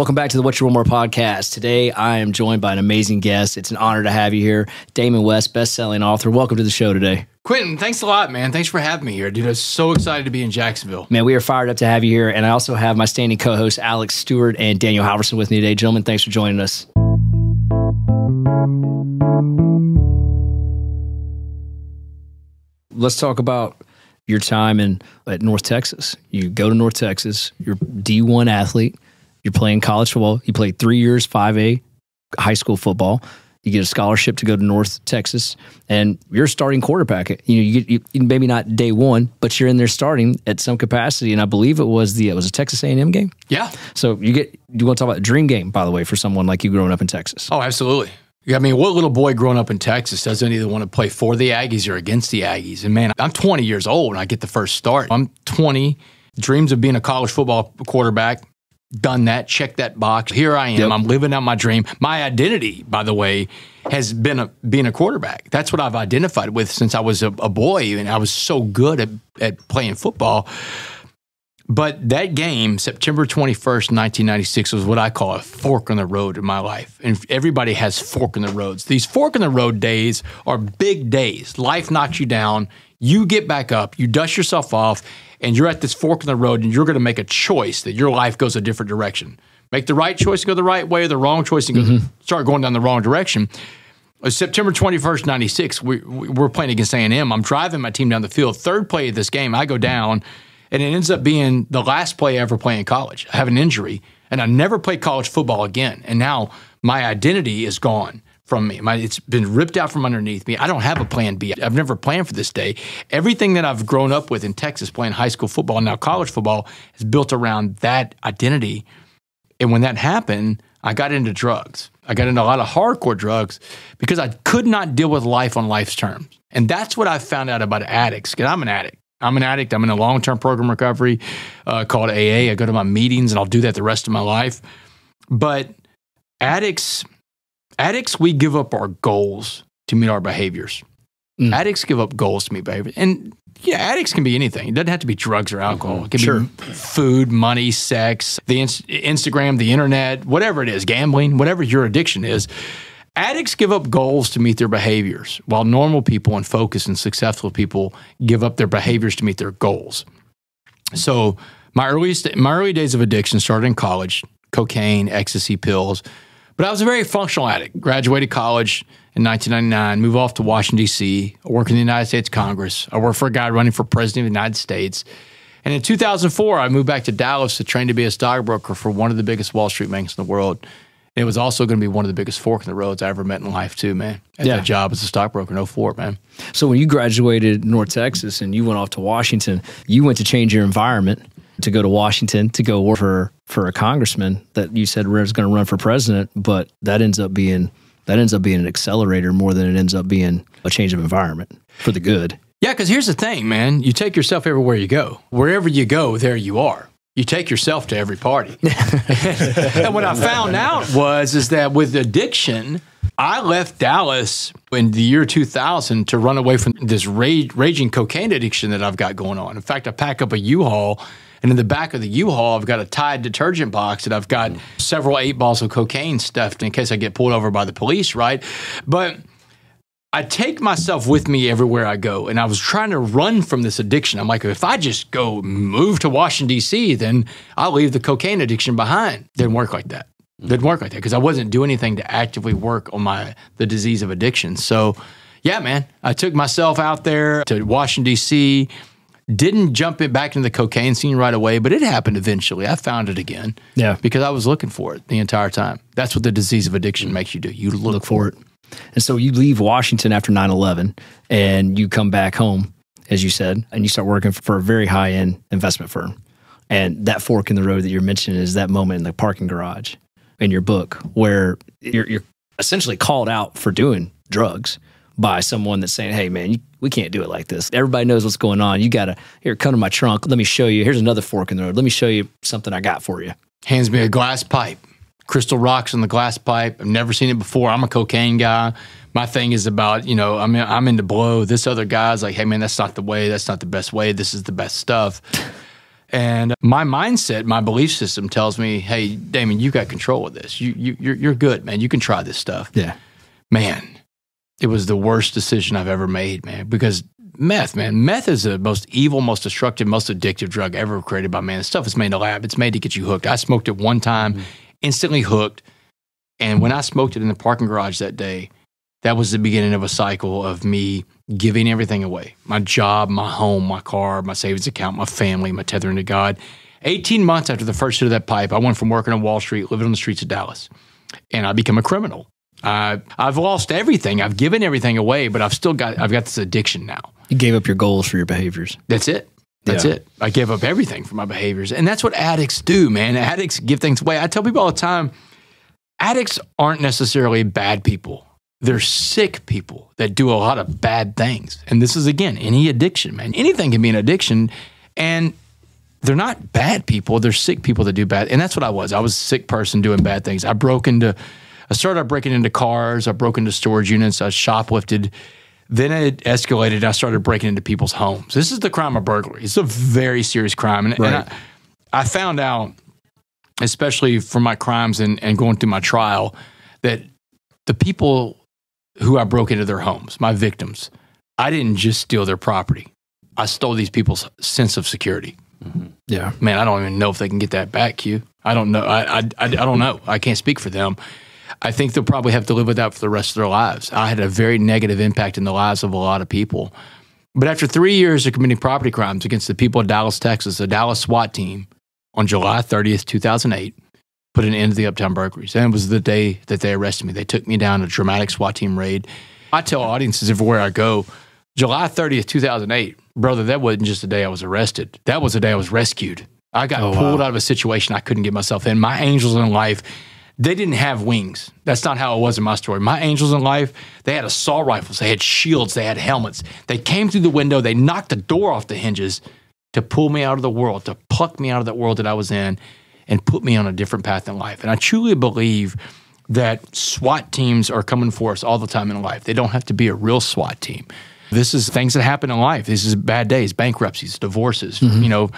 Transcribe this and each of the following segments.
Welcome back to the What's Your One More podcast. Today, I am joined by an amazing guest. It's an honor to have you here, Damon West, best-selling author. Welcome to the show today. Quentin, thanks a lot, man. Thanks for having me here, dude. I'm so excited to be in Jacksonville. Man, we are fired up to have you here, and I also have my standing co-hosts Alex Stewart and Daniel Halverson with me today. Gentlemen, thanks for joining us. Let's talk about your time in at North Texas. You go to North Texas. You're D1 athlete you're playing college football. You played three years, 5A high school football. You get a scholarship to go to North Texas, and you're starting quarterback. You know, you get you, maybe not day one, but you're in there starting at some capacity. And I believe it was the it was a Texas A&M game. Yeah. So you get you want to talk about a dream game, by the way, for someone like you growing up in Texas. Oh, absolutely. I mean, what little boy growing up in Texas doesn't either want to play for the Aggies or against the Aggies? And man, I'm 20 years old and I get the first start. I'm 20, dreams of being a college football quarterback done that, check that box. Here I am. Yep. I'm living out my dream. My identity, by the way, has been a, being a quarterback. That's what I've identified with since I was a, a boy, and I was so good at, at playing football. But that game, September 21st, 1996, was what I call a fork in the road in my life. And everybody has fork in the roads. These fork in the road days are big days. Life knocks you down. You get back up, you dust yourself off, and you're at this fork in the road and you're going to make a choice that your life goes a different direction. Make the right choice and go the right way, or the wrong choice and mm-hmm. start going down the wrong direction. Uh, September 21st, 96, we, we're playing against A&M. I'm driving my team down the field. Third play of this game, I go down, and it ends up being the last play I ever play in college. I have an injury, and I never play college football again. And now my identity is gone from me. My, it's been ripped out from underneath me. I don't have a plan B. I've never planned for this day. Everything that I've grown up with in Texas, playing high school football now college football, is built around that identity. And when that happened, I got into drugs. I got into a lot of hardcore drugs because I could not deal with life on life's terms. And that's what I found out about addicts, because I'm an addict. I'm an addict. I'm in a long term program recovery uh, called AA. I go to my meetings and I'll do that the rest of my life. But addicts, addicts, we give up our goals to meet our behaviors. Mm. Addicts give up goals to meet behavior. And yeah, addicts can be anything. It doesn't have to be drugs or alcohol. Mm-hmm. It can sure. be food, money, sex, the Instagram, the internet, whatever it is, gambling, whatever your addiction is. Addicts give up goals to meet their behaviors, while normal people and focused and successful people give up their behaviors to meet their goals. So, my earliest, my early days of addiction started in college, cocaine, ecstasy pills. But I was a very functional addict. Graduated college in 1999, moved off to Washington, D.C., I work in the United States Congress. I worked for a guy running for president of the United States. And in 2004, I moved back to Dallas to train to be a stockbroker for one of the biggest Wall Street banks in the world. It was also going to be one of the biggest fork in the roads I ever met in life, too, man. At yeah. that job as a stockbroker in 04, man. So when you graduated North Texas and you went off to Washington, you went to change your environment to go to Washington to go work for for a congressman that you said was going to run for president, but that ends up being that ends up being an accelerator more than it ends up being a change of environment for the good. Yeah, because here's the thing, man. You take yourself everywhere you go. Wherever you go, there you are. You take yourself to every party. and what I found out was is that with addiction, I left Dallas in the year 2000 to run away from this rage, raging cocaine addiction that I've got going on. In fact, I pack up a U-Haul and in the back of the U-Haul, I've got a Tide detergent box and I've got several eight balls of cocaine stuffed in case I get pulled over by the police, right? But I take myself with me everywhere I go. And I was trying to run from this addiction. I'm like, if I just go move to Washington, D.C., then I'll leave the cocaine addiction behind. Didn't work like that. Didn't work like that because I wasn't doing anything to actively work on my the disease of addiction. So, yeah, man, I took myself out there to Washington, D.C., didn't jump it back into the cocaine scene right away, but it happened eventually. I found it again. Yeah. Because I was looking for it the entire time. That's what the disease of addiction makes you do. You look, look for it. And so you leave Washington after 9 11 and you come back home, as you said, and you start working for a very high end investment firm. And that fork in the road that you're mentioning is that moment in the parking garage in your book where you're, you're essentially called out for doing drugs by someone that's saying, "Hey, man, you, we can't do it like this. Everybody knows what's going on. You got to here, come to my trunk. Let me show you. Here's another fork in the road. Let me show you something I got for you." Hands me a glass pipe, crystal rocks in the glass pipe. I've never seen it before. I'm a cocaine guy. My thing is about you know I'm I'm into blow. This other guy's like, "Hey, man, that's not the way. That's not the best way. This is the best stuff." And uh, my mindset, my belief system tells me, hey, Damon, you got control of this. You, you, you're, you're good, man. You can try this stuff. Yeah. Man, it was the worst decision I've ever made, man, because meth, man, meth is the most evil, most destructive, most addictive drug ever created by man. The stuff is made in the lab. It's made to get you hooked. I smoked it one time, mm-hmm. instantly hooked. And when I smoked it in the parking garage that day, that was the beginning of a cycle of me giving everything away my job, my home, my car, my savings account, my family, my tethering to God. 18 months after the first hit of that pipe, I went from working on Wall Street, living on the streets of Dallas, and I became a criminal. Uh, I've lost everything. I've given everything away, but I've still got I've got this addiction now. You gave up your goals for your behaviors. That's it. That's yeah. it. I gave up everything for my behaviors. And that's what addicts do, man. Addicts give things away. I tell people all the time addicts aren't necessarily bad people they're sick people that do a lot of bad things. And this is again any addiction, man. Anything can be an addiction, and they're not bad people. They're sick people that do bad. And that's what I was. I was a sick person doing bad things. I broke into, I started breaking into cars. I broke into storage units. I shoplifted. Then it escalated. I started breaking into people's homes. This is the crime of burglary. It's a very serious crime. And, right. and I, I found out, especially from my crimes and, and going through my trial, that the people who I broke into their homes, my victims. I didn't just steal their property. I stole these people's sense of security. Mm-hmm. Yeah, man, I don't even know if they can get that back. Q. I don't know. I, I, I don't know. I can't speak for them. I think they'll probably have to live with that for the rest of their lives. I had a very negative impact in the lives of a lot of people. But after three years of committing property crimes against the people of Dallas, Texas, the Dallas SWAT team on July 30th, 2008, put an end to the Uptown burglaries. And it was the day that they arrested me. They took me down a dramatic SWAT team raid. I tell audiences everywhere I go, July 30th, 2008, brother, that wasn't just the day I was arrested. That was the day I was rescued. I got oh, pulled wow. out of a situation I couldn't get myself in. My angels in life, they didn't have wings. That's not how it was in my story. My angels in life, they had assault rifles, they had shields, they had helmets. They came through the window, they knocked the door off the hinges to pull me out of the world, to pluck me out of that world that I was in and put me on a different path in life. And I truly believe that SWAT teams are coming for us all the time in life. They don't have to be a real SWAT team. This is things that happen in life. This is bad days, bankruptcies, divorces, mm-hmm. you know,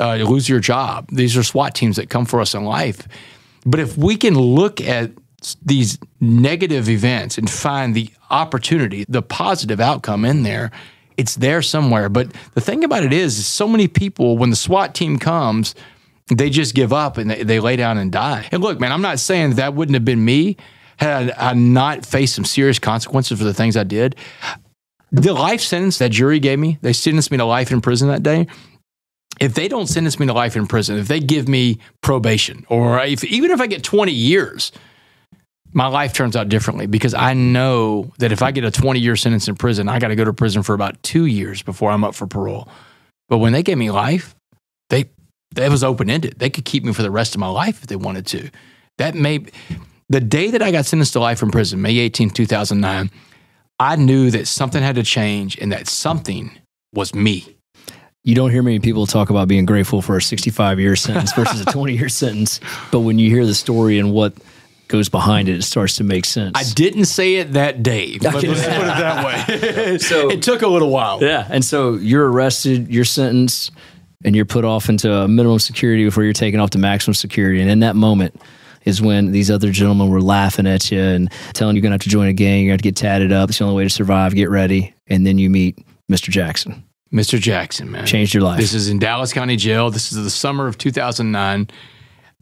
uh, you lose your job. These are SWAT teams that come for us in life. But if we can look at these negative events and find the opportunity, the positive outcome in there, it's there somewhere. But the thing about it is, so many people, when the SWAT team comes, they just give up and they, they lay down and die. And look, man, I'm not saying that wouldn't have been me had I not faced some serious consequences for the things I did. The life sentence that jury gave me, they sentenced me to life in prison that day. If they don't sentence me to life in prison, if they give me probation, or if, even if I get 20 years, my life turns out differently because I know that if I get a 20 year sentence in prison, I got to go to prison for about two years before I'm up for parole. But when they gave me life, they that was open ended. They could keep me for the rest of my life if they wanted to. That may the day that I got sentenced to life in prison, May 18, 2009, I knew that something had to change and that something was me. You don't hear many people talk about being grateful for a 65 year sentence versus a 20 year sentence. But when you hear the story and what goes behind it, it starts to make sense. I didn't say it that day, but let's put it that way. so it took a little while. Yeah. And so you're arrested, you're sentenced and you're put off into a minimum security before you're taken off to maximum security. And in that moment is when these other gentlemen were laughing at you and telling you you're going to have to join a gang, you're going to get tatted up. It's the only way to survive. Get ready. And then you meet Mr. Jackson. Mr. Jackson, man. Changed your life. This is in Dallas County Jail. This is the summer of 2009.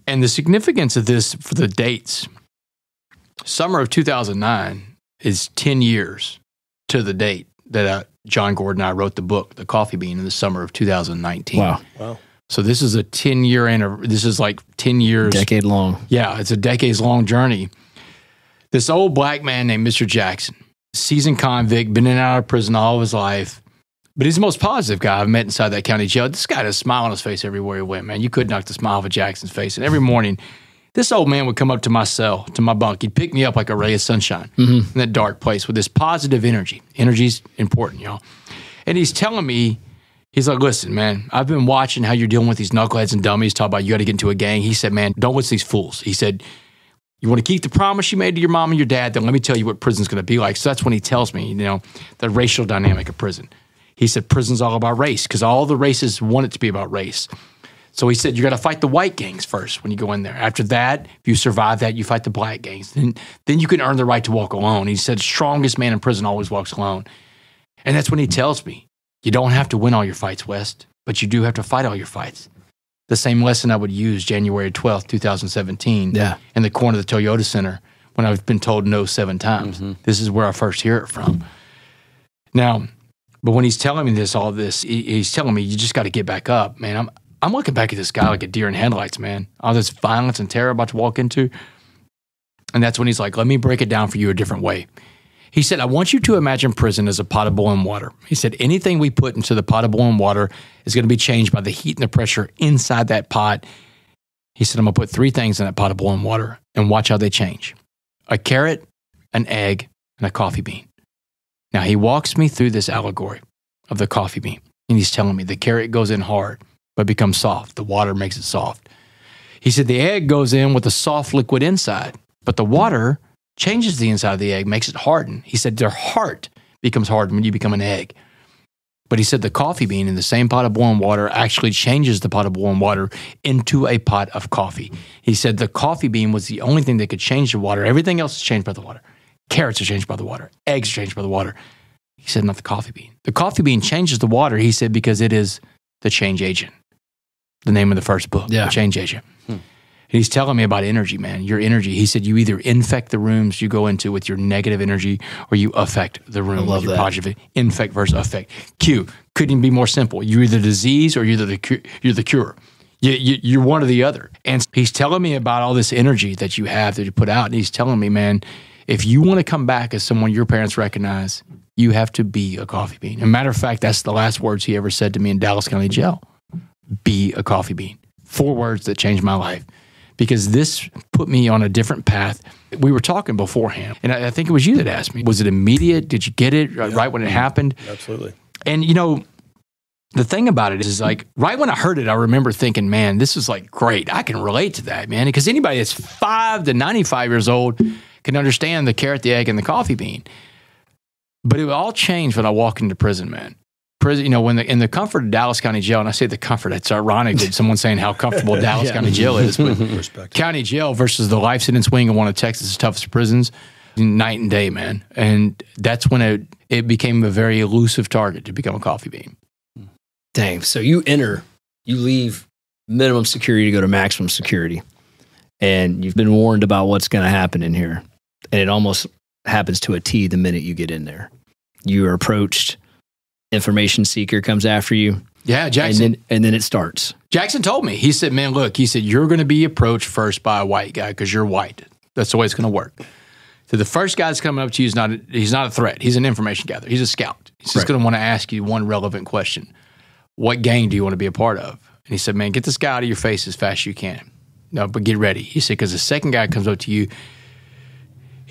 And the significance of this for the dates summer of 2009 is 10 years to the date that uh, Jon Gordon and I wrote the book, The Coffee Bean, in the summer of 2019. Wow. Wow. So this is a 10 year anniversary. This is like 10 years. Decade long. Yeah, it's a decades long journey. This old black man named Mr. Jackson, seasoned convict, been in and out of prison all of his life. But he's the most positive guy I've met inside that county jail. This guy had a smile on his face everywhere he went, man. You couldn't knock the smile off of Jackson's face. And every morning, this old man would come up to my cell, to my bunk. He'd pick me up like a ray of sunshine mm-hmm. in that dark place with this positive energy. Energy's important, y'all. And he's telling me, he's like, listen, man, I've been watching how you're dealing with these knuckleheads and dummies, talk about you got to get into a gang. He said, man, don't listen to these fools. He said, you want to keep the promise you made to your mom and your dad, then let me tell you what prison's going to be like. So that's when he tells me, you know, the racial dynamic of prison. He said, prison's all about race because all the races want it to be about race. So he said, you got to fight the white gangs first when you go in there. After that, if you survive that, you fight the black gangs. Then, then you can earn the right to walk alone. He said, strongest man in prison always walks alone. And that's when he tells me, you don't have to win all your fights, West, but you do have to fight all your fights. The same lesson I would use January 12th, 2017, Yeah. in the corner of the Toyota Center when I've been told no seven times. Mm-hmm. This is where I first hear it from. Now, but when he's telling me this, all this, he- he's telling me you just got to get back up, man. I'm I'm looking back at this guy like a deer in headlights, man. All this violence and terror about to walk into, and that's when he's like, "Let me break it down for you a different way." He said, "I want you to imagine prison as a pot of boiling water." He said, "Anything we put into the pot of boiling water is going to be changed by the heat and the pressure inside that pot." He said, "I'm going to put three things in that pot of boiling water and watch how they change: a carrot, an egg, and a coffee bean." Now he walks me through this allegory of the coffee bean, and he's telling me the carrot goes in hard but becomes soft. The water makes it soft. He said the egg goes in with a soft liquid inside, but the water changes the inside of the egg, makes it harden. He said their heart becomes hardened when you become an egg. But he said the coffee bean in the same pot of boiling water actually changes the pot of boiling water into a pot of coffee. He said the coffee bean was the only thing that could change the water. Everything else is changed by the water. Carrots are changed by the water. Eggs are changed by the water. He said, not the coffee bean. The coffee bean changes the water, he said, because it is the change agent. The name of the first book, Yeah. The Change Agent. Hmm. And he's telling me about energy, man. Your energy. He said you either infect the rooms you go into with your negative energy or you affect the room love with your that. positive infect versus affect. Q couldn't be more simple. You're either disease or you're the cu- you're the cure. You, you, you're one or the other. And he's telling me about all this energy that you have that you put out. And he's telling me, man, if you want to come back as someone your parents recognize, you have to be a coffee bean. As a matter of fact, that's the last words he ever said to me in Dallas County Jail be a coffee bean. Four words that changed my life because this put me on a different path. We were talking beforehand, and I, I think it was you that asked me, was it immediate? Did you get it uh, right- right when it happened? Mm-hmm. Absolutely. And you know, the thing about it is like right when I heard it, I remember thinking, man, this is like great. I can relate to that, man. Because anybody that's five to 95 years old can understand the carrot, the egg, and the coffee bean. But it all changed when I walked into prison, man. Prison, you know, when the in the comfort of Dallas County Jail, and I say the comfort, it's ironic that someone's saying how comfortable Dallas County Jail is, but Respect. county jail versus the life sentence wing of one of Texas' toughest prisons, night and day, man. And that's when it it became a very elusive target to become a coffee bean. Dang. So you enter, you leave minimum security to go to maximum security. And you've been warned about what's going to happen in here. And it almost happens to a T the minute you get in there. You are approached, information seeker comes after you, Yeah, and Jackson. then and then it starts. Jackson told me. He said, "Man, look," he said, "You're going to be approached first by a white guy because you're white. That's the way it's going to work." So the first guy that's coming up to you is not a, he's not a threat. He's an information gatherer. He's a scout. He's just Right. going to want to ask you one relevant question: What gang do you want to be a part of? And he said, "Man, get this guy out of your face as fast as you can. No, but get ready." He said, "Because the second guy comes up to you,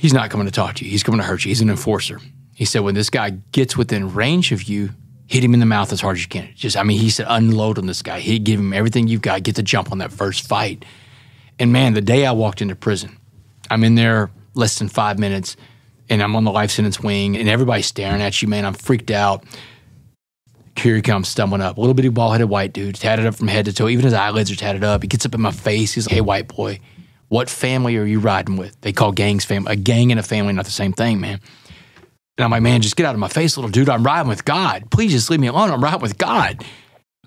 he's not coming to talk to you. He's coming to hurt you. He's an enforcer." He said, "When this guy gets within range of you." Hit him in the mouth as hard as you can. Just, I mean, he said, unload on this guy. He give him everything you've got. Get the jump on that first fight. And man, the day I walked into prison, I'm in there less than five minutes, and I'm on the life sentence wing, and everybody's staring at you, man. I'm freaked out. Here he comes, stumbling up. A little bitty bald headed white dude, tatted up from head to toe. Even his eyelids are tatted up. He gets up in my face. He's like, Hey, white boy, what family are you riding with? They call gangs family. A gang and a family, not the same thing, man. And I'm like, Man, just get out of my face, little dude. I'm riding with God. Please just leave me alone. I'm riding with God.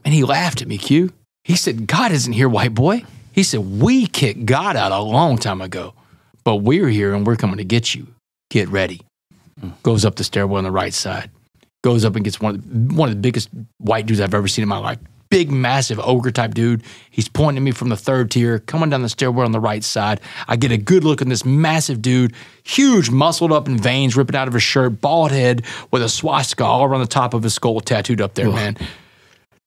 And he laughed at me, Q. He said, God isn't here, white boy. He said, We kicked God out a long time ago, but we're here and we're coming to get you. Get ready. Goes up the stairwell on the right side. Goes up and gets one of the, one of the biggest white dudes I've ever seen in my life. Big, massive ogre type dude. He's pointing at me from the third tier, coming down the stairwell on the right side. I get a good look at this massive dude, huge, muscled up in veins, ripping out of his shirt, bald head with a swastika all around the top of his skull tattooed up there, man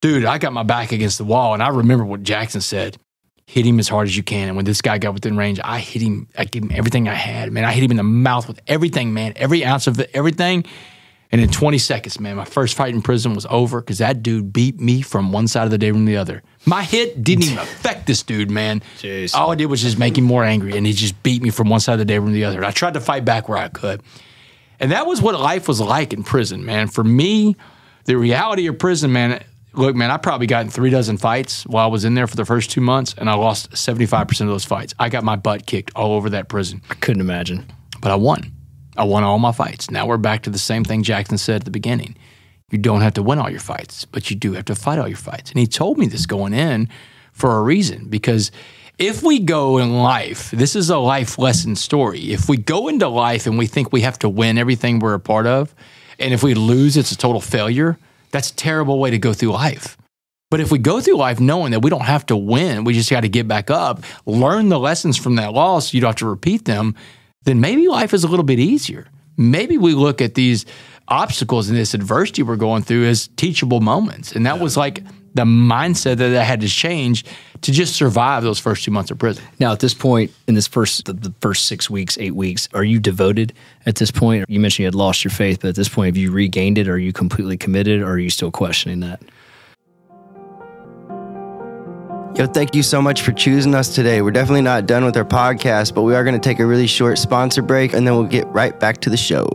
dude, I got my back against the wall, and I remember what Jackson said. Hit him as hard as you can. And when this guy got within range, I hit him. I gave him everything I had, man. I hit him in the mouth with everything, man. Every ounce of everything. And in 20 seconds, man, my first fight in prison was over because that dude beat me from one side of the day room to the other. My hit didn't even affect this dude, man. Jeez. All I did was just make him more angry, and he just beat me from one side of the day room to the other. I tried to fight back where I could. And that was what life was like in prison, man. For me, the reality of prison, man, look, man, I probably got in three dozen fights while I was in there for the first two months, and I lost 75% of those fights. I got my butt kicked all over that prison, I couldn't imagine. but I won. I won all my fights. Now we're back to the same thing Jackson said at the beginning. You don't have to win all your fights, but you do have to fight all your fights. And he told me this going in for a reason because if we go in life, this is a life lesson story. If we go into life and we think we have to win everything we're a part of, and if we lose, it's a total failure, that's a terrible way to go through life. But if we go through life knowing that we don't have to win, we just got to get back up, learn the lessons from that loss, you don't have to repeat them, then maybe life is a little bit easier. Maybe we look at these obstacles and this adversity we're going through as teachable moments. And that was like the mindset that I had to change to just survive those first two months of prison. Now, at this point, in this first the, the first six weeks, eight weeks, are you devoted at this point? You mentioned you had lost your faith, but at this point, have you regained it? Are you completely committed, or are you still questioning that? Yo, thank you so much for choosing us today. We're definitely not done with our podcast, but we are going to take a really short sponsor break and then we'll get right back to the show.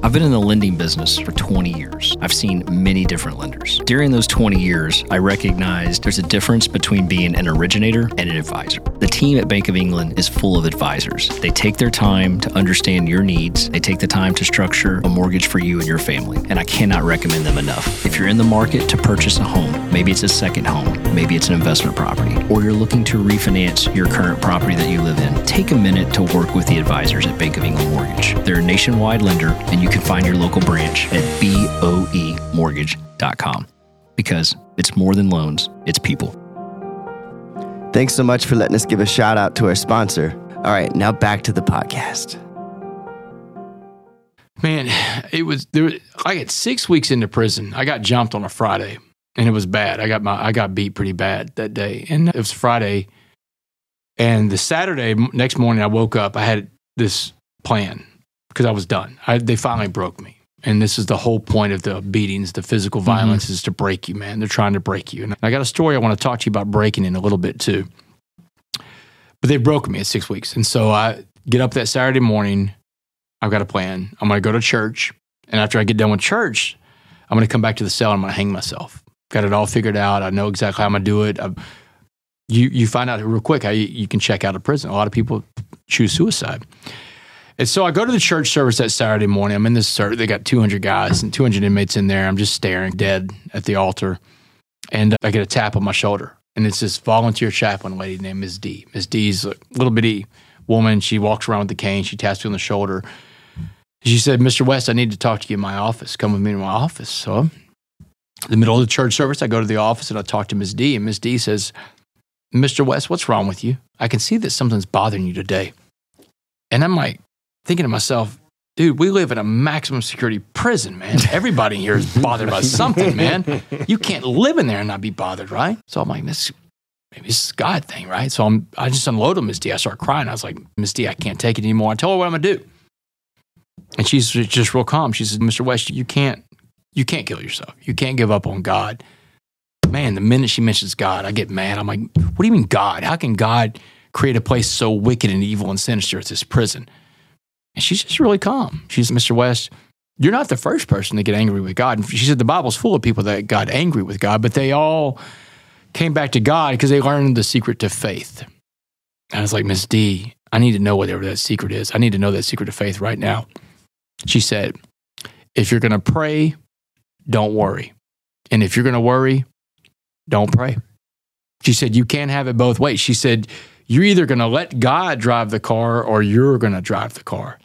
I've been in the lending business for 20 years. I've seen many different lenders. During those 20 years, I recognized there's a difference between being an originator and an advisor. The team at Bank of England is full of advisors. They take their time to understand your needs, they take the time to structure a mortgage for you and your family, and I cannot recommend them enough. If you're in the market to purchase a home, maybe it's a second home, maybe it's an investment property, or you're looking to refinance your current property that you live in, take a minute to work with the advisors at Bank of England Mortgage. They're a nationwide lender, and you can find your local branch at boemortgage.com because it's more than loans, it's people. Thanks so much for letting us give a shout out to our sponsor. All right, now back to the podcast. Man, it was there. I got six weeks into prison. I got jumped on a Friday, and it was bad. I got my I got beat pretty bad that day, and it was Friday. And the Saturday next morning, I woke up. I had this plan because I was done. I, they finally broke me, and this is the whole point of the beatings, the physical mm-hmm. violence, is to break you, man. They're trying to break you. And I got a story I want to talk to you about breaking in a little bit too. But they broke me at six weeks, and so I get up that Saturday morning. I've got a plan. I'm going to go to church. And after I get done with church, I'm going to come back to the cell and I'm going to hang myself. Got it all figured out. I know exactly how I'm to do it. I've, you, you find out real quick how you, you can check out of prison. A lot of people choose suicide. And so I go to the church service that Saturday morning. I'm in this service. They got 200 guys and 200 inmates in there. I'm just staring dead at the altar. And uh, I get a tap on my shoulder. And it's this volunteer chaplain lady named Ms. D. Ms. D's a little bitty woman. She walks around with the cane. She taps me on the shoulder. She said, Mr. West, I need to talk to you in my office. Come with me to my office. So, the middle of the church service, I go to the office and I talk to Ms. D. And Ms. D says, Mr. West, what's wrong with you? I can see that something's bothering you today. And I'm like, thinking to myself, dude, we live in a maximum security prison, man. Everybody here is bothered by something, man. You can't live in there and not be bothered, right? So I'm like, this maybe is a God thing, right? So I'm I just unload on Miss D. I start crying. I was like, Miss D, I can't take it anymore. I tell her what I'm gonna do. And she's just real calm. She says, Mr. West, you can't you can't kill yourself. You can't give up on God. Man, the minute she mentions God, I get mad. I'm like, what do you mean God? How can God create a place so wicked and evil and sinister as this prison? And she's just really calm. She's Mr. West, you're not the first person to get angry with God. And she said the Bible's full of people that got angry with God, but they all came back to God because they learned the secret to faith. And I was like, Miss D, I need to know whatever that secret is. I need to know that secret of faith right now. She said, if you're going to pray, don't worry. And if you're going to worry, don't pray. She said, you can't have it both ways. She said, you're either going to let God drive the car or you're going to drive the car.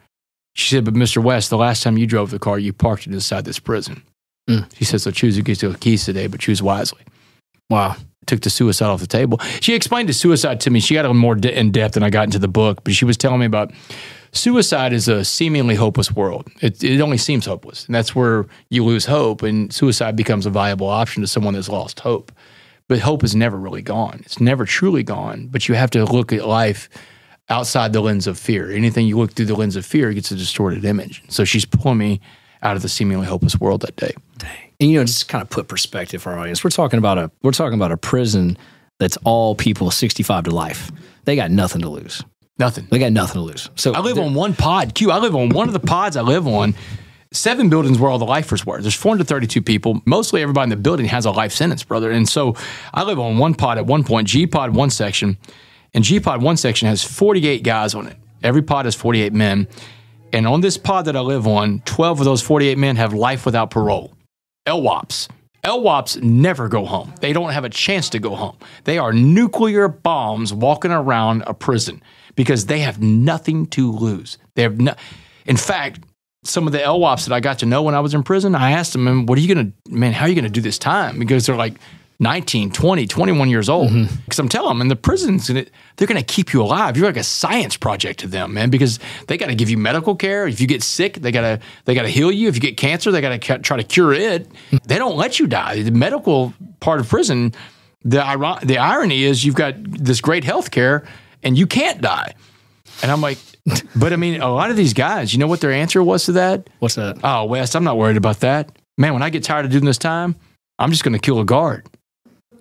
She said, but Mr. West, the last time you drove the car, you parked it inside this prison. Mm. She said, so choose who gets the keys today, but choose wisely. Wow. Took the suicide off the table. She explained the suicide to me. She got a little more in depth than I got into the book, but she was telling me about suicide is a seemingly hopeless world. It, it only seems hopeless. And that's where you lose hope, and suicide becomes a viable option to someone that's lost hope. But hope is never really gone. It's never truly gone, but you have to look at life outside the lens of fear. Anything you look through the lens of fear gets a distorted image. So she's pulling me out of the seemingly hopeless world that day. And you know, just kind of put perspective for our audience. We're talking about a we're talking about a prison that's all people 65 to life. They got nothing to lose. Nothing. They got nothing to lose. So I live on one pod. Q. I live on one of the pods I live on. seven buildings where all the lifers were. There's 432 people. Mostly everybody in the building has a life sentence, brother. And so I live on one pod at one point, G pod one section, and G pod one section has 48 guys on it. Every pod has 48 men. And on this pod that I live on, 12 of those 48 men have life without parole. LWOPs. LWOPs never go home. They don't have a chance to go home. They are nuclear bombs walking around a prison because they have nothing to lose. They have no. In fact, some of the LWOPs that I got to know when I was in prison, I asked them, "Man, what are you gonna, man? How are you gonna do this time?" Because they're like 19, 20, 21 years old. Mm-hmm. Because I'm telling them, in the prisons, they're gonna keep you alive. You're like a science project to them, man. Because they got to give you medical care. If you get sick, they gotta they gotta heal you. If you get cancer, they gotta cu- try to cure it. they don't let you die. The medical part of prison. The, iron- the irony is you've got this great health care and you can't die. And I'm like, but I mean, a lot of these guys, you know what their answer was to that? What's that? Oh, Wes, I'm not worried about that. Man, when I get tired of doing this time, I'm just going to kill a guard.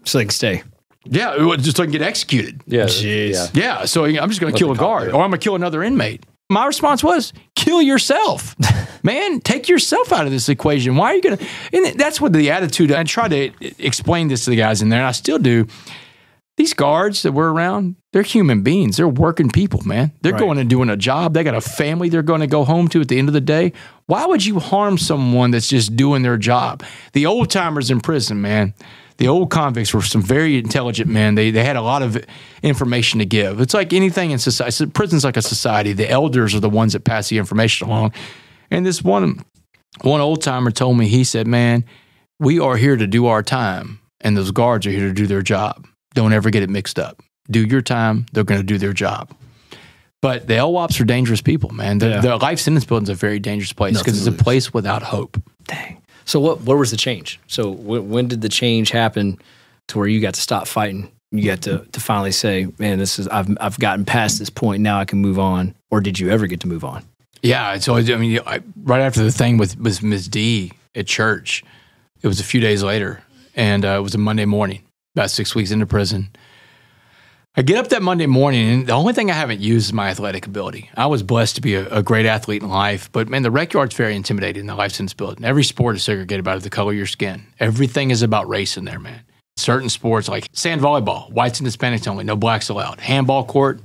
So they can stay. Yeah, it was just so I can get executed. Yeah. Jeez. Yeah. Yeah, so I'm just going to kill a guard or I'm going to kill another inmate. My response was, kill yourself. Man, take yourself out of this equation. Why are you going to? And that's what the attitude, I try to explain this to the guys in there, and I still do. These guards that we're around, they're human beings. They're working people, man. They're Right. going and doing a job. They got a family they're going to go home to at the end of the day. Why would you harm someone that's just doing their job? The old timers in prison, man. The old convicts were some very intelligent men. They, they had a lot of information to give. It's like anything in society. Prison's like a society. The elders are the ones that pass the information along. And this one one old timer told me, he said, Man, we are here to do our time, and those guards are here to do their job. Don't ever get it mixed up. Do your time, they're going to do their job. But the LWOPs are dangerous people, man. The, Yeah. the life sentence building is a very dangerous place because it's a place without hope. Dang. So what? Where was the change? So w- when did the change happen to where you got to stop fighting? You got to to finally say, "Man, this is I've I've gotten past this point. Now I can move on." Or did you ever get to move on? Yeah. So, I mean, I, right after the thing with, with Ms. D at church, it was a few days later, and uh, it was a Monday morning, about six weeks into prison. I get up that Monday morning, and the only thing I haven't used is my athletic ability. I was blessed to be a, a great athlete in life, but man, the rec yard's very intimidating in the life sentence building. Every sport is segregated by the color of your skin. Everything is about race in there, man. Certain sports like sand volleyball, whites and Hispanics only, no blacks allowed. Handball court,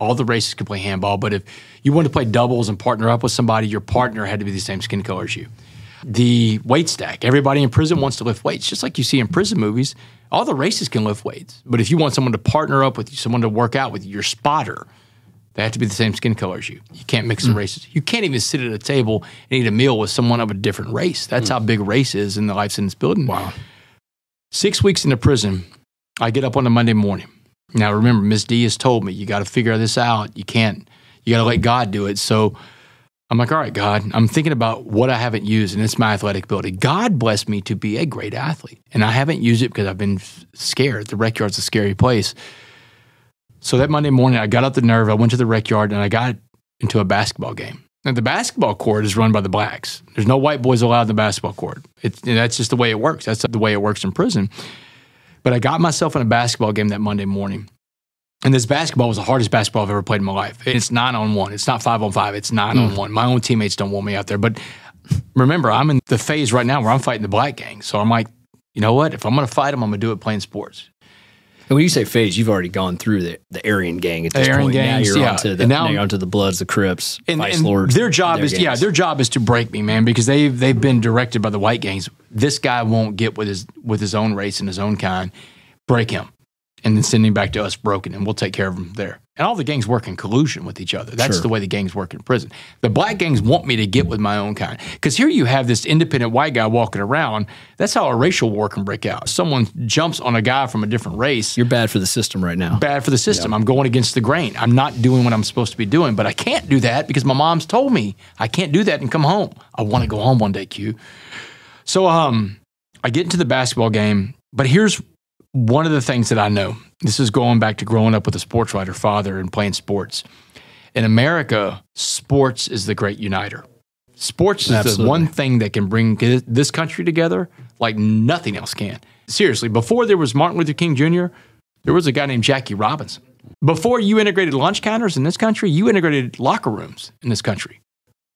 all the races can play handball, but if you wanted to play doubles and partner up with somebody, your partner had to be the same skin color as you. The weight stack, everybody in prison wants to lift weights, just like you see in prison movies. All the races can lift weights, but if you want someone to partner up with you, someone to work out with you, your spotter, they have to be the same skin color as you. You can't mix the mm. races. You can't even sit at a table and eat a meal with someone of a different race. That's mm. how big race is in the life sentence building. Wow. Six weeks into prison, I get up on a Monday morning. Now remember, Miss D has told me you got to figure this out. You can't. You got to let God do it. So I'm like, all right, God. I'm thinking about what I haven't used, and it's my athletic ability. God blessed me to be a great athlete, and I haven't used it because I've been scared. The rec yard's a scary place. So that Monday morning, I got up the nerve. I went to the rec yard, and I got into a basketball game. And the basketball court is run by the blacks. There's no white boys allowed in the basketball court. It's, that's just the way it works. That's the way it works in prison. But I got myself in a basketball game that Monday morning. And this basketball was the hardest basketball I've ever played in my life. It's nine on one. It's not five on five. It's nine on mm. one. My own teammates don't want me out there. But remember, I'm in the phase right now where I'm fighting the black gang. So I'm like, you know what? If I'm going to fight them, I'm going to do it playing sports. And when you say phase, you've already gone through the, the Aryan gang at this Aryan point. gangs, now you're yeah. onto the And now- now you're onto the Bloods, the Crips, and, Vice and Lords. their job is yeah their job is to break me man because they they've been directed by the white gangs this guy won't get with his with his own race and his own kind break him and then sending back to us broken and we'll take care of them there and all the gangs work in collusion with each other that's Sure. the way the gangs work in prison the black gangs want me to get with my own kind because here you have this independent white guy walking around that's how a racial war can break out someone jumps on a guy from a different race You're bad for the system right now. bad for the system. I'm going against the grain. I'm not doing what I'm supposed to be doing, but I can't do that because my mom's told me I can't do that and come home. I want to go home one day, Q. So um, I get into the basketball game, but here's one of the things that I know. This is going back to growing up with a sports writer father and playing sports. In America, sports is the great uniter. Sports is the one thing that can bring this country together like nothing else can. Seriously, before there was Martin Luther King Jr., there was a guy named Jackie Robinson. Before you integrated lunch counters in this country, you integrated locker rooms in this country.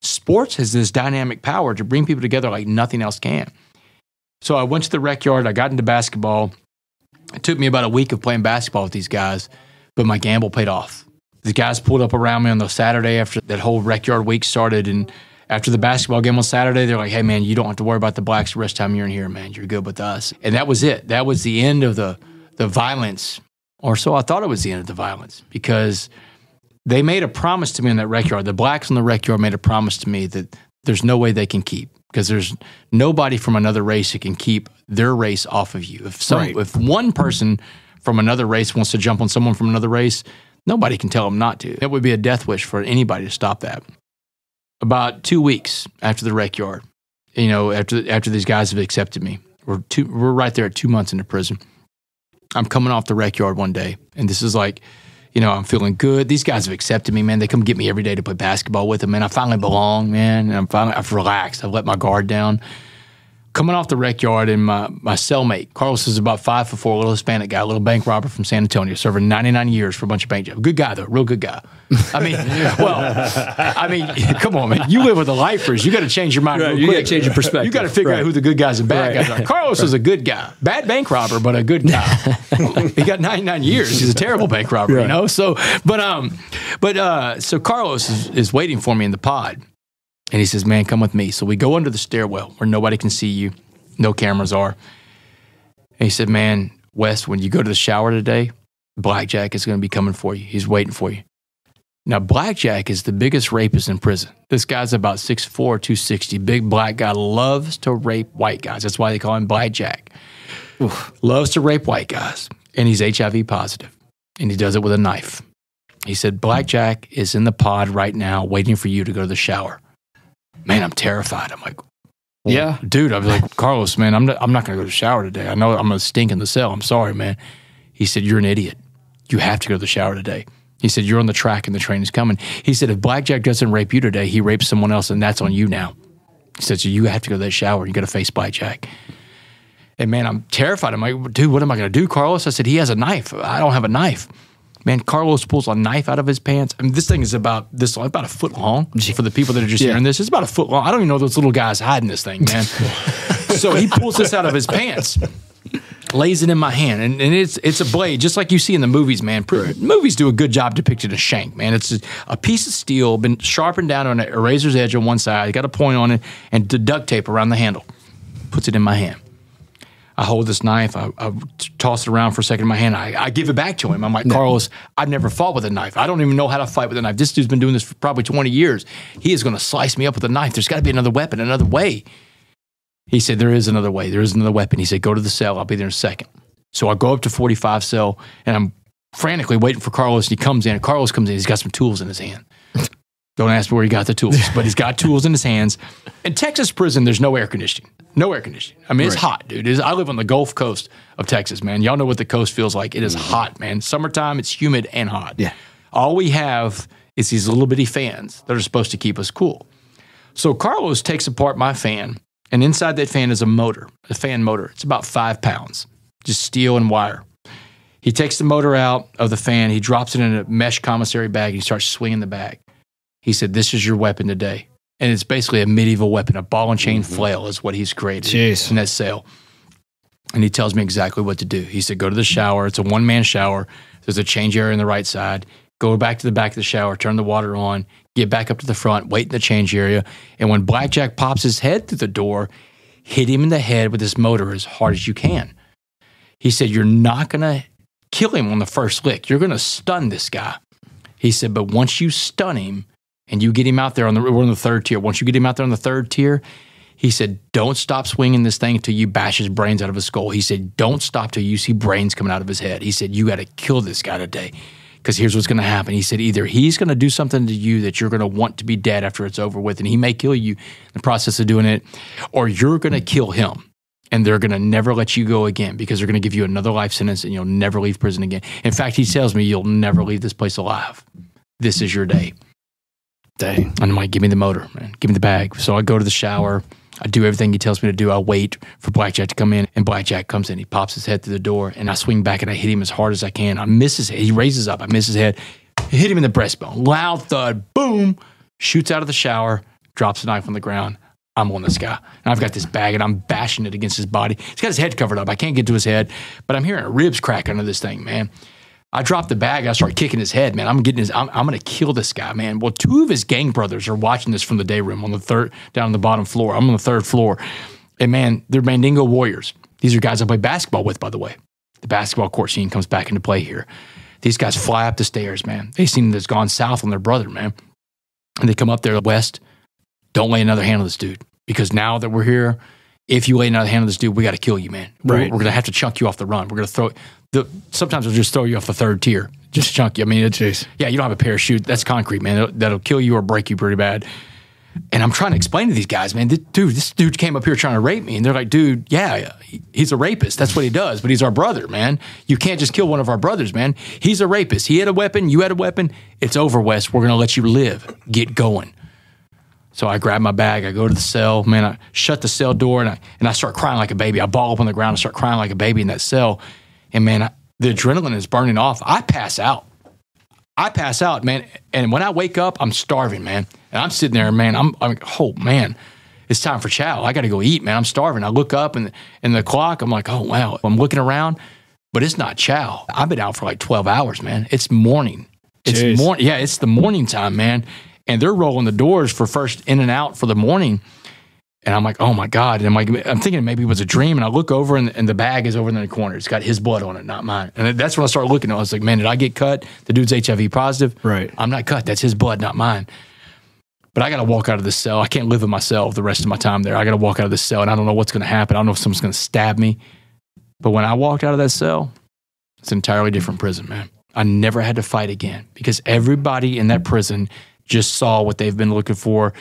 Sports has this dynamic power to bring people together like nothing else can. So I went to the rec yard. I got into basketball. It took me about a week of playing basketball with these guys, but my gamble paid off. The guys pulled up around me on the Saturday after that whole rec yard week started, and after the basketball game on Saturday, they're like, "Hey, man, you don't have to worry about the blacks the rest of the time you're in here, man. You're good with us." And that was it. That was the end of the the violence, or so I thought it was the end of the violence, because they made a promise to me in that rec yard. The blacks in the rec yard made a promise to me that there's no way they can keep because there's nobody from another race who can keep their race off of you. If some, Right. if one person from another race wants to jump on someone from another race, nobody can tell them not to. It would be a death wish for anybody to stop that. About two weeks after the rec yard, you know, after after these guys have accepted me, we're two, we're right there at two months into prison. I'm coming off the rec yard one day, and this is like, you know, I'm feeling good. These guys have accepted me, man. They come get me every day to play basketball with them, man. I finally belong, man. And I'm finally, I've relaxed. I've let my guard down. Coming off the rec yard, and my, my cellmate, Carlos is about five foot four, a little Hispanic guy, a little bank robber from San Antonio, serving 99 years for a bunch of bank jobs. Good guy, though, real good guy. I mean, well, I mean, come on, man. You live with the lifers. You got to change your mind. Right, you gotta change your perspective. You got to figure out who the good guys and bad Right. guys are. Carlos is a good guy, bad bank robber, but a good guy. he got 99 years. He's a terrible bank robber, you know. So, but um, but uh, so Carlos is, is waiting for me in the pod, and he says, "Man, come with me." So we go under the stairwell where nobody can see you, no cameras are. And he said, "Man, Wes, when you go to the shower today, Blackjack is going to be coming for you. He's waiting for you." Now, Blackjack is the biggest rapist in prison. This guy's about 6'4, 260. Big black guy loves to rape white guys. That's why they call him Blackjack. Loves to rape white guys. And he's HIV positive. And he does it with a knife. He said, Blackjack is in the pod right now waiting for you to go to the shower. Man, I'm terrified. I'm like, Yeah. dude, I was like, Carlos, man, I'm not, I'm not going to go to the shower today. I know I'm going to stink in the cell. I'm sorry, man. He said, You're an idiot. You have to go to the shower today. He said, You're on the track and the train is coming. He said, If Blackjack doesn't rape you today, he rapes someone else, and that's on you now. He said, So you have to go to that shower. And you got to face Blackjack. And man, I'm terrified. I'm like, dude, what am I going to do, Carlos? I said, he has a knife. I don't have a knife. Man, Carlos pulls a knife out of his pants. I mean, this thing is about this about a foot long. For the people that are just Yeah. hearing this, it's about a foot long. I don't even know those little guys hiding this thing, man. so he pulls this out of his pants, lays it in my hand, and, and it's it's a blade, just like you see in the movies, man. Pr- Movies do a good job depicting a shank, man. It's a, a piece of steel, been sharpened down on a razor's edge on one side, got a point on it, and duct tape around the handle. Puts it in my hand. I hold this knife. I, I toss it around for a second in my hand. I, I give it back to him. I'm like, Carlos, I've never fought with a knife. I don't even know how to fight with a knife. This dude's been doing this for probably 20 years. He is going to slice me up with a knife. There's got to be another weapon, another way. He said, There is another way. There is another weapon. He said, Go to the cell. I'll be there in a second. So I go up to 45 cell and I'm frantically waiting for Carlos. And he comes in. Carlos comes in. He's got some tools in his hand. Don't ask me where he got the tools, but he's got tools in his hands. In Texas prison, there's no air conditioning. No air conditioning. I mean, it's Right. hot, dude. It is, I live on the Gulf Coast of Texas, man. Y'all know what the coast feels like. It is mm. hot, man. Summertime, it's humid and hot. Yeah. All we have is these little bitty fans that are supposed to keep us cool. So Carlos takes apart my fan, and inside that fan is a motor, a fan motor. It's about five pounds, just steel and wire. He takes the motor out of the fan, he drops it in a mesh commissary bag, and he starts swinging the bag. He said, This is your weapon today. And it's basically a medieval weapon, a ball and chain mm-hmm. flail is what he's created Jeez. in that cell. And he tells me exactly what to do. He said, Go to the shower. It's a one man shower. There's a change area on the right side. Go back to the back of the shower, turn the water on, get back up to the front, wait in the change area. And when Blackjack pops his head through the door, hit him in the head with this motor as hard as you can. He said, You're not going to kill him on the first lick. You're going to stun this guy. He said, But once you stun him and you get him out there on the, we're on the third tier. Once you get him out there on the third tier, he said, Don't stop swinging this thing until you bash his brains out of his skull. He said, Don't stop till you see brains coming out of his head. He said, You got to kill this guy today. Because here's what's going to happen. He said, Either he's going to do something to you that you're going to want to be dead after it's over with, and he may kill you in the process of doing it, or you're going to kill him. And they're going to never let you go again because they're going to give you another life sentence and you'll never leave prison again. In fact, he tells me you'll never leave this place alive. This is your day. And I'm like, give me the motor, man. Give me the bag. So I go to the shower. I do everything he tells me to do. I wait for Blackjack to come in, and Blackjack comes in. He pops his head through the door, and I swing back and I hit him as hard as I can. I miss his head. He raises up. I miss his head. Hit him in the breastbone. Loud thud. Boom. Shoots out of the shower. drops a knife on the ground. I'm on this guy. And I've got this bag and I'm bashing it against his body. He's got his head covered up. I can't get to his head, but I'm hearing ribs crack under this thing, man. I dropped the bag. I start kicking his head, man. I'm getting his, I'm, I'm going to kill this guy, man. Well, two of his gang brothers are watching this from the day room on the third, down on the bottom floor. I'm on the third floor. And man, they're Mandingo Warriors. These are guys I play basketball with, by the way. The basketball court scene comes back into play here. These guys fly up the stairs, man. They seem that's gone south on their brother, man. And they come up there west. Don't lay another hand on this dude because now that we're here, if you lay another hand on this dude, we got to kill you, man. We're- Right. We're, gonna have to chunk you off the run. We're gonna throw the. Sometimes we'll just throw you off the third tier, just chunk you. I mean, it's, yeah, you don't have a parachute. That's concrete, man. That'll, that'll kill you or break you pretty bad. And I'm trying to explain to these guys, man, this, dude, this dude came up here trying to rape me. And they're like, dude, yeah, he's a rapist. That's what he does. But he's our brother, man. You can't just kill one of our brothers, man. He's a rapist. He had a weapon. You had a weapon. It's over, Wes. We're going to let you live. Get going. So I grab my bag. I go to the cell. Man, I shut the cell door and I, and I start crying like a baby. I ball up on the ground and start crying like a baby in that cell. And man, I, the adrenaline is burning off. I pass out. I pass out, man. And when I wake up, I'm starving, man. And I'm sitting there, man. I'm, I'm oh man, it's time for chow. I got to go eat, man. I'm starving. I look up and and the clock. I'm like, oh wow. I'm looking around, but it's not chow. I've been out for like 12 hours, man. It's morning. It's morning. Yeah, it's the morning time, man. And they're rolling the doors for first in and out for the morning. And I'm like, oh my God. And I'm like, I'm thinking maybe it was a dream. And I look over and, and the bag is over in the corner. It's got his blood on it, not mine. And that's when I started looking. I was like, man, did I get cut? The dude's HIV positive. Right. I'm not cut. That's his blood, not mine. But I got to walk out of this cell. I can't live with myself the rest of my time there. I got to walk out of this cell and I don't know what's going to happen. I don't know if someone's going to stab me. But when I walked out of that cell, it's an entirely different prison, man. I never had to fight again because everybody in that prison just saw what they've been looking for.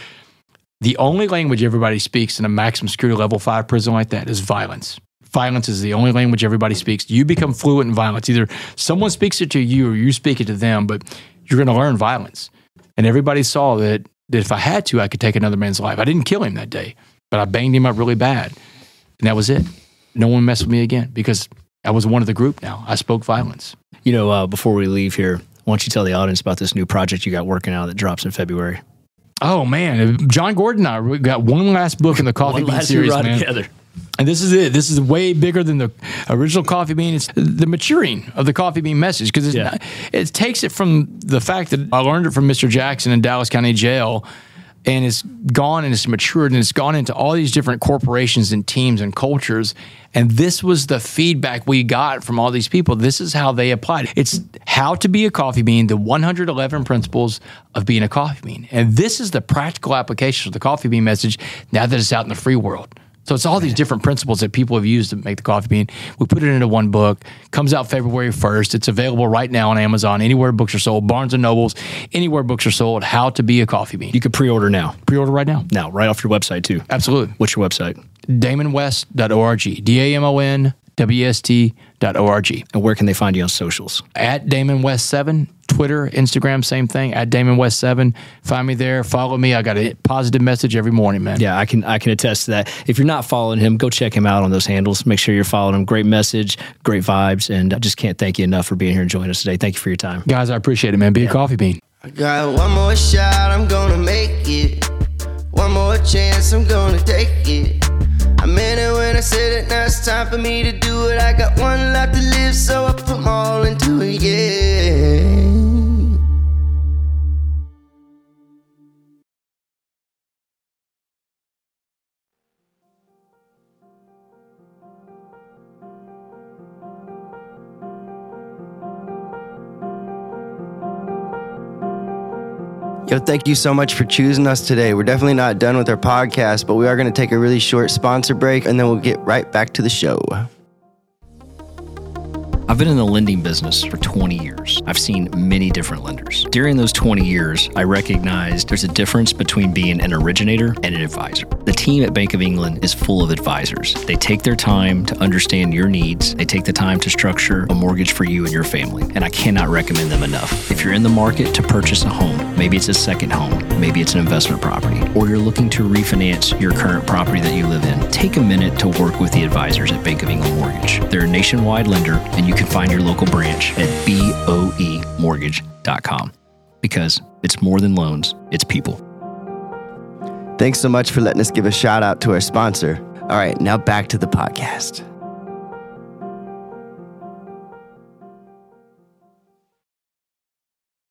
The only language everybody speaks in a maximum security level five prison like that is violence. Violence is the only language everybody speaks. You become fluent in violence. Either someone speaks it to you or you speak it to them, but you're going to learn violence. And everybody saw that, that if I had to, I could take another man's life. I didn't kill him that day, but I banged him up really bad. And that was it. No one messed with me again because I was one of the group now. I spoke violence. You know, uh, before we leave here, why don't you tell the audience about this new project you got working out that drops in February? Oh man, Jon Gordon and I we got one last book in the Coffee Bean series, man. together. And this is it. This is way bigger than the original Coffee Bean. It's the maturing of the Coffee Bean message because Yeah. it takes it from the fact that I learned it from Mr. Jackson in Dallas County Jail, and it's gone and it's matured and it's gone into all these different corporations and teams and cultures. And this was the feedback we got from all these people. This is how they applied. It's how to be a coffee bean, the 111 principles of being a coffee bean. And this is the practical application of the coffee bean message now that it's out in the free world. So it's all these different principles that people have used to make the coffee bean. We put it into one book. Comes out February 1st. It's available right now on Amazon, anywhere books are sold, Barnes and Nobles, anywhere books are sold. How to be a coffee bean. You could pre-order now. pre-order right now. Now, right off your website too. Absolutely. What's your website? DamonWest.org. D A M O N W E S T.org. And where can they find you on socials? At Damon West 7, Twitter, Instagram, same thing. At Damon West 7. Find me there. Follow me. I got a positive message every morning, man. Yeah, I can I can attest to that. If you're not following him, go check him out on those handles. Make sure you're following him. Great message, great vibes, and I just can't thank you enough for being here and joining us today. Thank you for your time. Guys, I appreciate it, man. Be a coffee bean. I got one more shot, I'm gonna make it. One more chance, I'm gonna take it. I meant it when I said it, now it's time for me to do it. I got one life to live, so I put my all into it, yeah. Yo, thank you so much for choosing us today. We're definitely not done with our podcast, but we are going to take a really short sponsor break and then we'll get right back to the show. I've been in the lending business for 20 years. I've seen many different lenders. During those 20 years, I recognized there's a difference between being an originator and an advisor. The team at Bank of England is full of advisors. They take their time to understand your needs, they take the time to structure a mortgage for you and your family, and I cannot recommend them enough. If you're in the market to purchase a home, maybe it's a second home, maybe it's an investment property, or you're looking to refinance your current property that you live in, take a minute to work with the advisors at Bank of England Mortgage. They're a nationwide lender, and you can find your local branch at boemortgage.com because it's more than loans, it's people. Thanks so much for letting us give a shout out to our sponsor. All right, now back to the podcast.